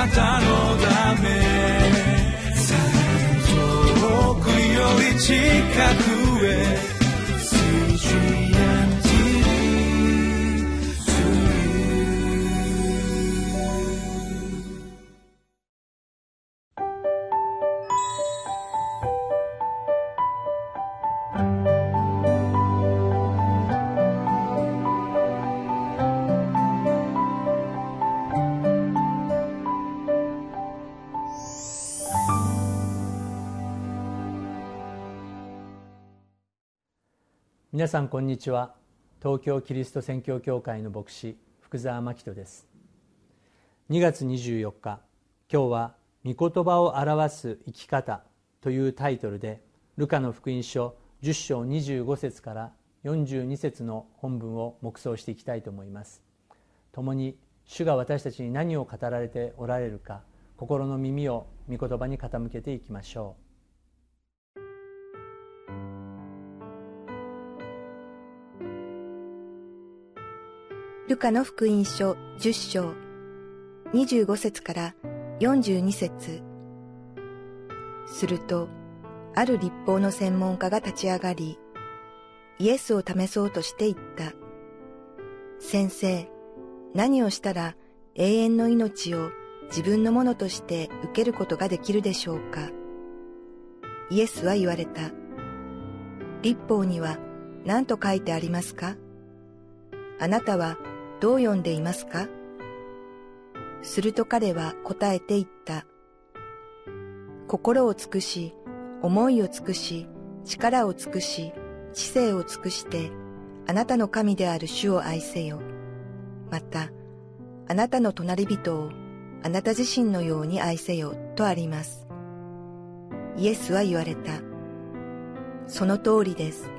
なたのため。遠くより近く。皆さんこんにちは。東京キリスト宣教協会の牧師福澤真人です。2月24日今日は御言葉を表す生き方というタイトルでルカの福音書10章25節から42節の本文を黙想していきたいと思います。共に主が私たちに何を語られておられるか心の耳を御言葉に傾けていきましょう。カの福音書10章25節から42節すると、ある立法の専門家が立ち上がり、イエスを試そうとして言った。先生、何をしたら永遠の命を自分のものとして受けることができるでしょうか？イエスは言われた。立法には何と書いてありますか？あなたはどう読んでいますか？すると彼は答えて言った。心を尽くし、思いを尽くし、力を尽くし、知性を尽くして、あなたの神である主を愛せよ。また、あなたの隣人をあなた自身のように愛せよとあります。イエスは言われた。その通りです。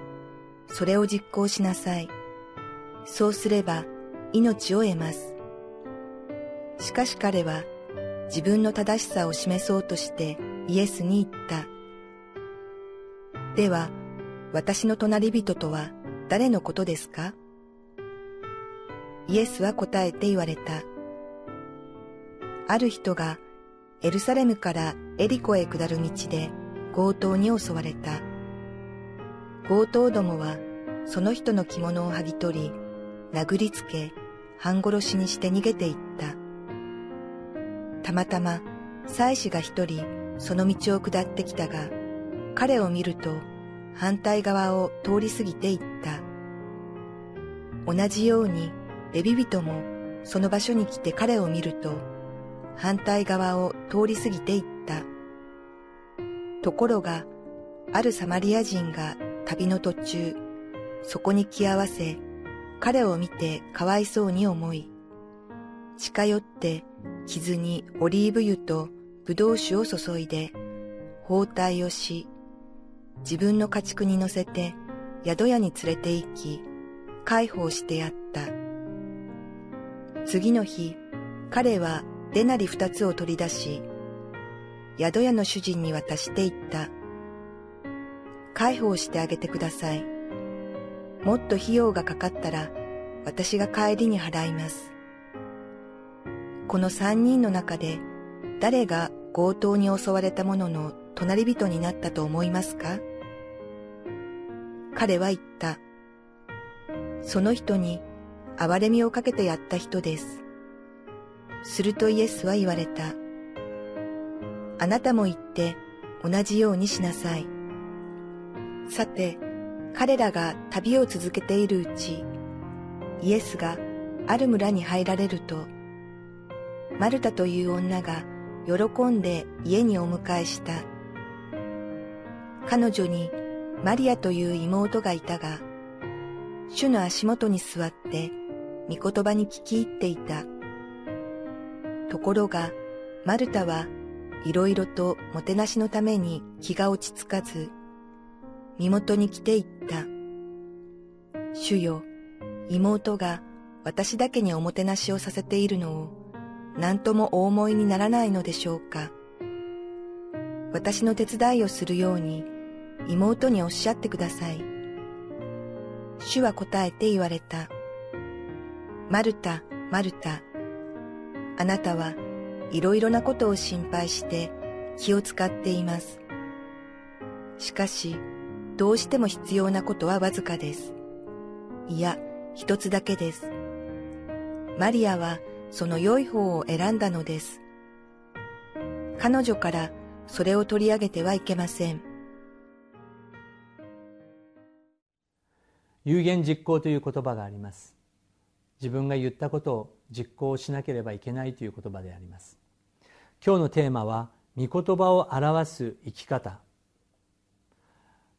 それを実行しなさい。そうすれば命を得ます。しかし彼は自分の正しさを示そうとしてイエスに言った。では、私の隣人とは誰のことですか？イエスは答えて言われた。ある人がエルサレムからエリコへ下る道で強盗に襲われた。強盗どもはその人の着物を剥ぎ取り、殴りつけ、半殺しにして逃げていった。たまたま妻子が一人その道を下ってきたが、彼を見ると反対側を通り過ぎていった。同じようにレビ人もその場所に来て彼を見ると反対側を通り過ぎていった。ところが、あるサマリア人が旅の途中、そこに来合わせ、彼を見てかわいそうに思い、近寄って傷にオリーブ油とブドウ酒を注いで、包帯をし、自分の家畜に乗せて宿屋に連れて行き、解放してやった。次の日、彼はデナリ二つを取り出し、宿屋の主人に渡していった。解放してあげてください。もっと費用がかかったら私が帰りに払います。この三人の中で誰が強盗に襲われた者の隣人になったと思いますか？彼は言った。その人に憐れみをかけてやった人です。するとイエスは言われた。あなたも言って同じようにしなさい。さて、彼らが旅を続けているうち、イエスがある村に入られると、マルタという女が喜んで家にお迎えした。彼女にマリアという妹がいたが、主の足元に座って御言葉に聞き入っていた。ところが、マルタはいろいろともてなしのために気が落ち着かず、身元に来ていった。主よ、妹が私だけにおもてなしをさせているのを何ともお思いにならないのでしょうか。私の手伝いをするように妹におっしゃってください。主は答えて言われた。マルタ、マルタ、あなたはいろいろなことを心配して気を使っています。しかし、どうしても必要なことはわずかです。いや、一つだけです。マリアはその良い方を選んだのです。彼女からそれを取り上げてはいけません。有言実行という言葉があります。自分が言ったことを実行しなければいけないという言葉であります。今日のテーマは御言葉を表す生き方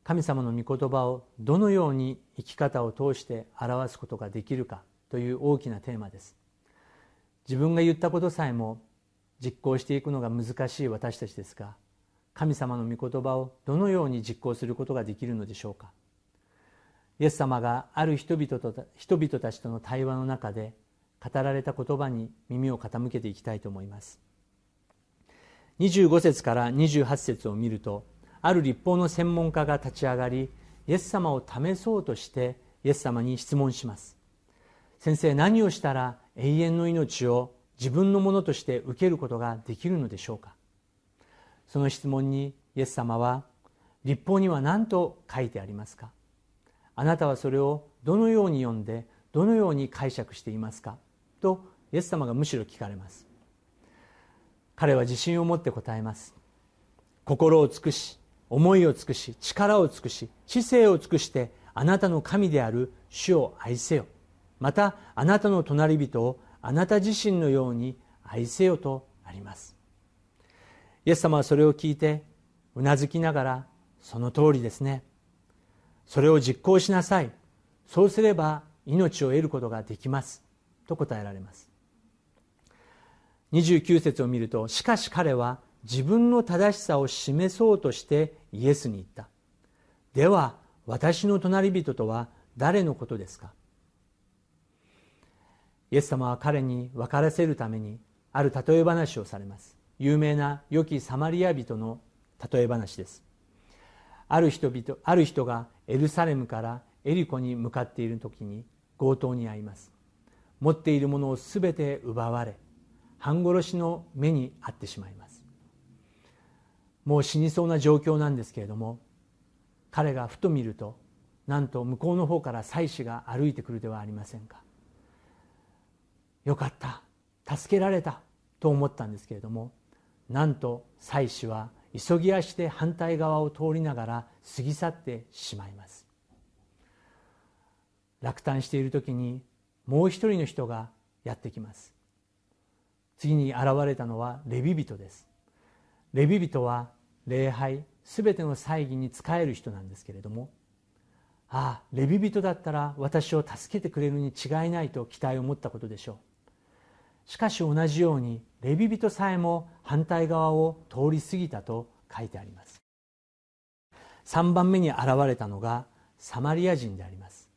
神様の御言葉をどのように生き方を通して表すことができるかという大きなテーマです。自分が言ったことさえも実行していくのが難しい私たちですが神様の御言葉をどのように実行することができるのでしょうか。イエス様がある人々と人々たちとの対話の中で語られた言葉に耳を傾けていきたいと思います。25節から28節を見るとある立法の専門家が立ち上がりイエス様を試そうとしてイエス様に質問します。先生何をしたら永遠の命を自分のものとして受けることができるのでしょうか？その質問にイエス様は立法には何と書いてありますか？あなたはそれをどのように読んでどのように解釈していますか？とイエス様がむしろ聞かれます。彼は自信を持って答えます。心を尽くし思いを尽くし力を尽くし知性を尽くしてあなたの神である主を愛せよ。またあなたの隣人をあなた自身のように愛せよとあります。イエス様はそれを聞いてうなずきながらその通りですね。それを実行しなさい。そうすれば命を得ることができます。と答えられます。29節を見るとしかし彼は自分の正しさを示そうとしてイエスに言った。では私の隣人とは誰のことですか？イエス様は彼に分からせるためにある例え話をされます。有名な良きサマリア人の例え話です。ある人々ある人がエルサレムからエリコに向かっている時に強盗に遭います。持っているものを全て奪われ半殺しの目に遭ってしまいます。もう死にそうな状況なんですけれども彼がふと見るとなんと向こうの方から妻子が歩いてくるではありませんか。よかった助けられたと思ったんですけれどもなんと妻子は急ぎ足で反対側を通りながら過ぎ去ってしまいます。落胆している時にもう一人の人がやってきます。次に現れたのはレビ人です。レビ人は礼拝すべての祭儀に仕える人なんですけれどもああレビ人だったら私を助けてくれるに違いないと期待を持ったことでしょう。しかし同じようにレビ人さえも反対側を通り過ぎたと書いてあります。3番目に現れたのがサマリア人であります。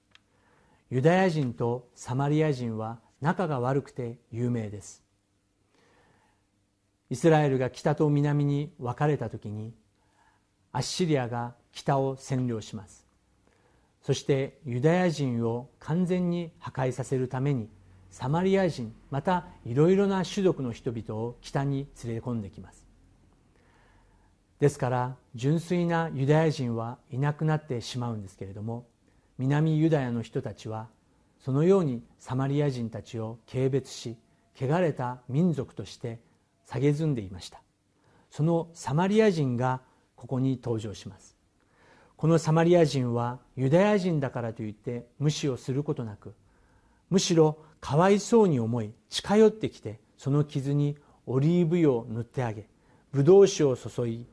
ユダヤ人とサマリア人は仲が悪くて有名です。イスラエルが北と南に分かれた時にアッシリアが北を占領します。そしてユダヤ人を完全に破壊させるためにサマリア人またいろいろな種族の人々を北に連れ込んできます。ですから純粋なユダヤ人はいなくなってしまうんですけれども南ユダヤの人たちはそのようにサマリア人たちを軽蔑し汚れた民族として蔑んでいました。そのサマリア人がここに登場します。このサマリア人はユダヤ人だからといって無視をすることなくむしろかわいそうに思い近寄ってきてその傷にオリーブ油を塗ってあげブドウ酒を注い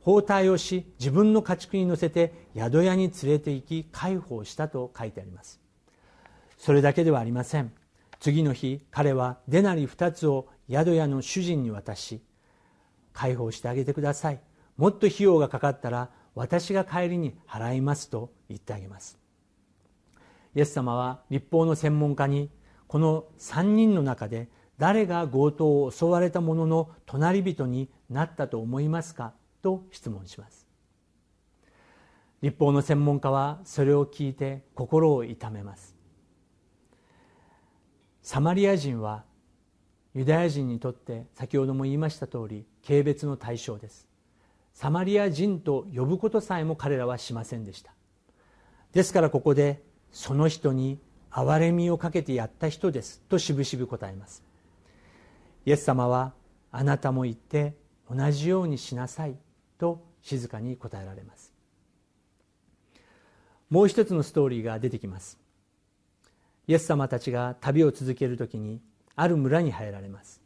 包帯をし自分の家畜に乗せて宿屋に連れて行き介抱したと書いてあります。それだけではありません。次の日彼はデナリ2つを宿屋の主人に渡し解放してあげてください。もっと費用がかかったら私が帰りに払いますと言ってあげます。イエス様は立法の専門家にこの3人の中で誰が強盗を襲われた者の隣人になったと思いますか？と質問します。立法の専門家はそれを聞いて心を痛めます。サマリア人はユダヤ人にとって先ほども言いました通り軽蔑の対象です。サマリア人と呼ぶことさえも彼らはしませんでした。ですからここでその人に憐れみをかけてやった人ですとしぶしぶ答えます。イエス様はあなたも言って同じようにしなさいと静かに答えられます。もう一つのストーリーが出てきます。イエス様たちが旅を続ける時にある村に入られます。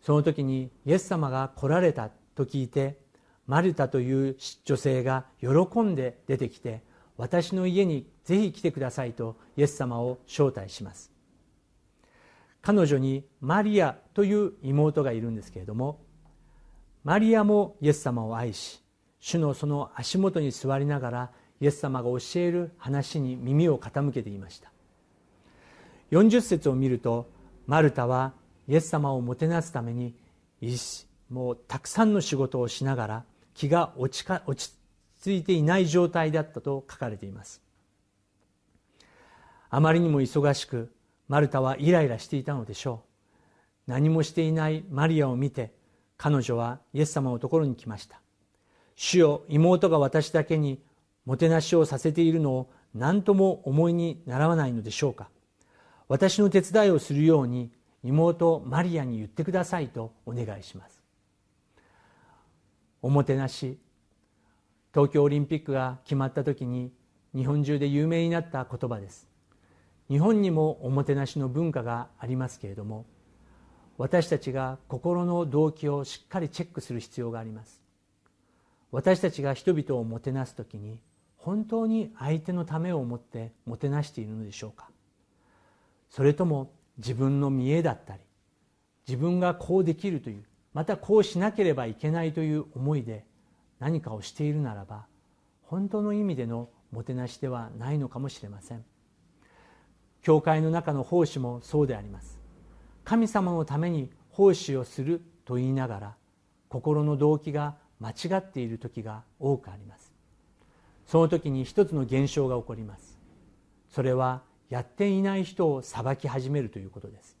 その時にイエス様が来られたと聞いてマルタという女性が喜んで出てきて私の家にぜひ来てくださいとイエス様を招待します。彼女にマリアという妹がいるんですけれどもマリアもイエス様を愛し主のその足元に座りながらイエス様が教える話に耳を傾けていました。40節を見るとマルタはイエス様をもてなすためにもうたくさんの仕事をしながら気が落ちか落ち着いていない状態だったと書かれています。あまりにも忙しくマルタはイライラしていたのでしょう。何もしていないマリアを見て彼女はイエス様のところに来ました。主よ妹が私だけにもてなしをさせているのを何とも思いにならないのでしょうか。私の手伝いをするように妹マリアに言ってくださいとお願いします。おもてなし。東京オリンピックが決まった時に日本中で有名になった言葉です。日本にもおもてなしの文化がありますけれども私たちが心の動機をしっかりチェックする必要があります。私たちが人々をもてなす時に本当に相手のためを思ってもてなしているのでしょうか。それとも自分の見栄だったり自分がこうできるというまたこうしなければいけないという思いで何かをしているならば本当の意味でのもてなしではないのかもしれません。教会の中の奉仕もそうであります。神様のために奉仕をすると言いながら心の動機が間違っている時が多くあります。その時に一つの現象が起こります。それはやっていない人を裁き始めるということです。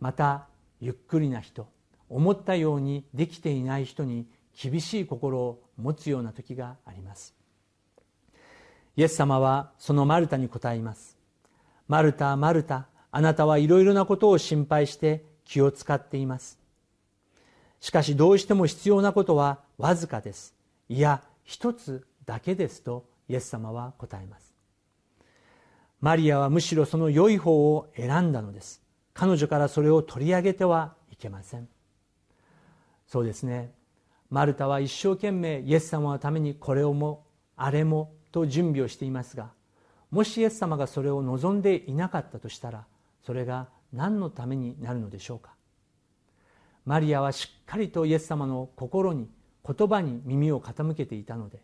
またゆっくりな人思ったようにできていない人に厳しい心を持つような時があります。イエス様はそのマルタに答えます。マルタマルタあなたはいろいろなことを心配して気を使っています。しかしどうしても必要なことはわずかです。いや一つだけですとイエス様は答えます。マリアはむしろその良い方を選んだのです。彼女からそれを取り上げてはいけません。そうですね。マルタは一生懸命イエス様のためにこれをもあれもと準備をしていますがもしイエス様がそれを望んでいなかったとしたらそれが何のためになるのでしょうか。マリアはしっかりとイエス様の心に言葉に耳を傾けていたので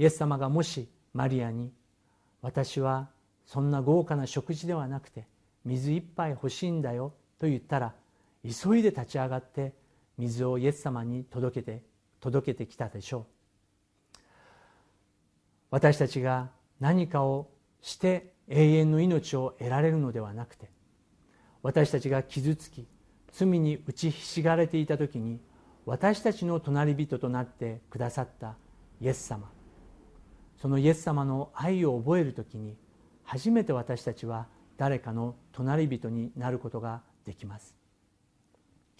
イエス様がもしマリアに「私はそんな豪華な食事ではなくて水一杯欲しいんだよ」と言ったら急いで立ち上がって水をイエス様に届けて届けてきたでしょう。私たちが何かをして永遠の命を得られるのではなくて私たちが傷つき罪に打ちひしがれていた時に私たちの隣人となってくださったイエス様。そのイエス様の愛を覚える時に初めて私たちは誰かの隣人になることができます。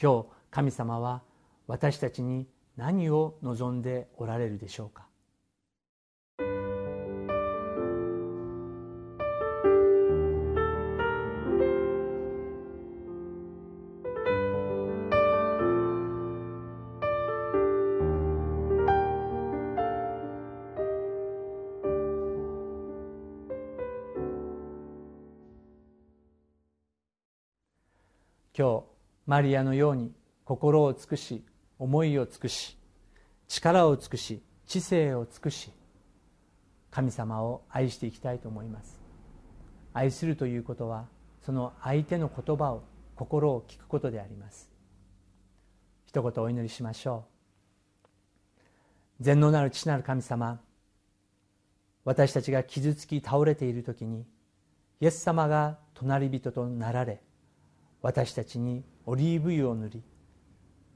今日神様は私たちに何を望んでおられるでしょうか？今日マリアのように心を尽くし思いを尽くし力を尽くし知性を尽くし神様を愛していきたいと思います。愛するということはその相手の言葉を心を聞くことであります。一言お祈りしましょう。全能なる父なる神様私たちが傷つき倒れている時にイエス様が隣人となられ私たちにオリーブ油を塗り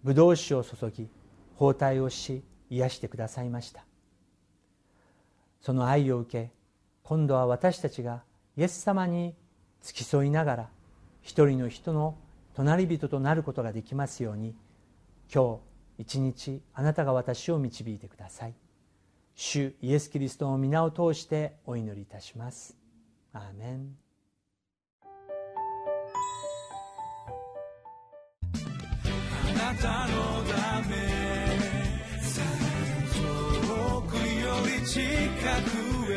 ブドウ酒を注ぎ包帯をし癒してくださいました。その愛を受け今度は私たちがイエス様に付き添いながら一人の人の隣人となることができますように今日一日あなたが私を導いてください。主イエス・キリストの皆を通してお祈りいたします。アーメン。なたのため。遠くより近くへ。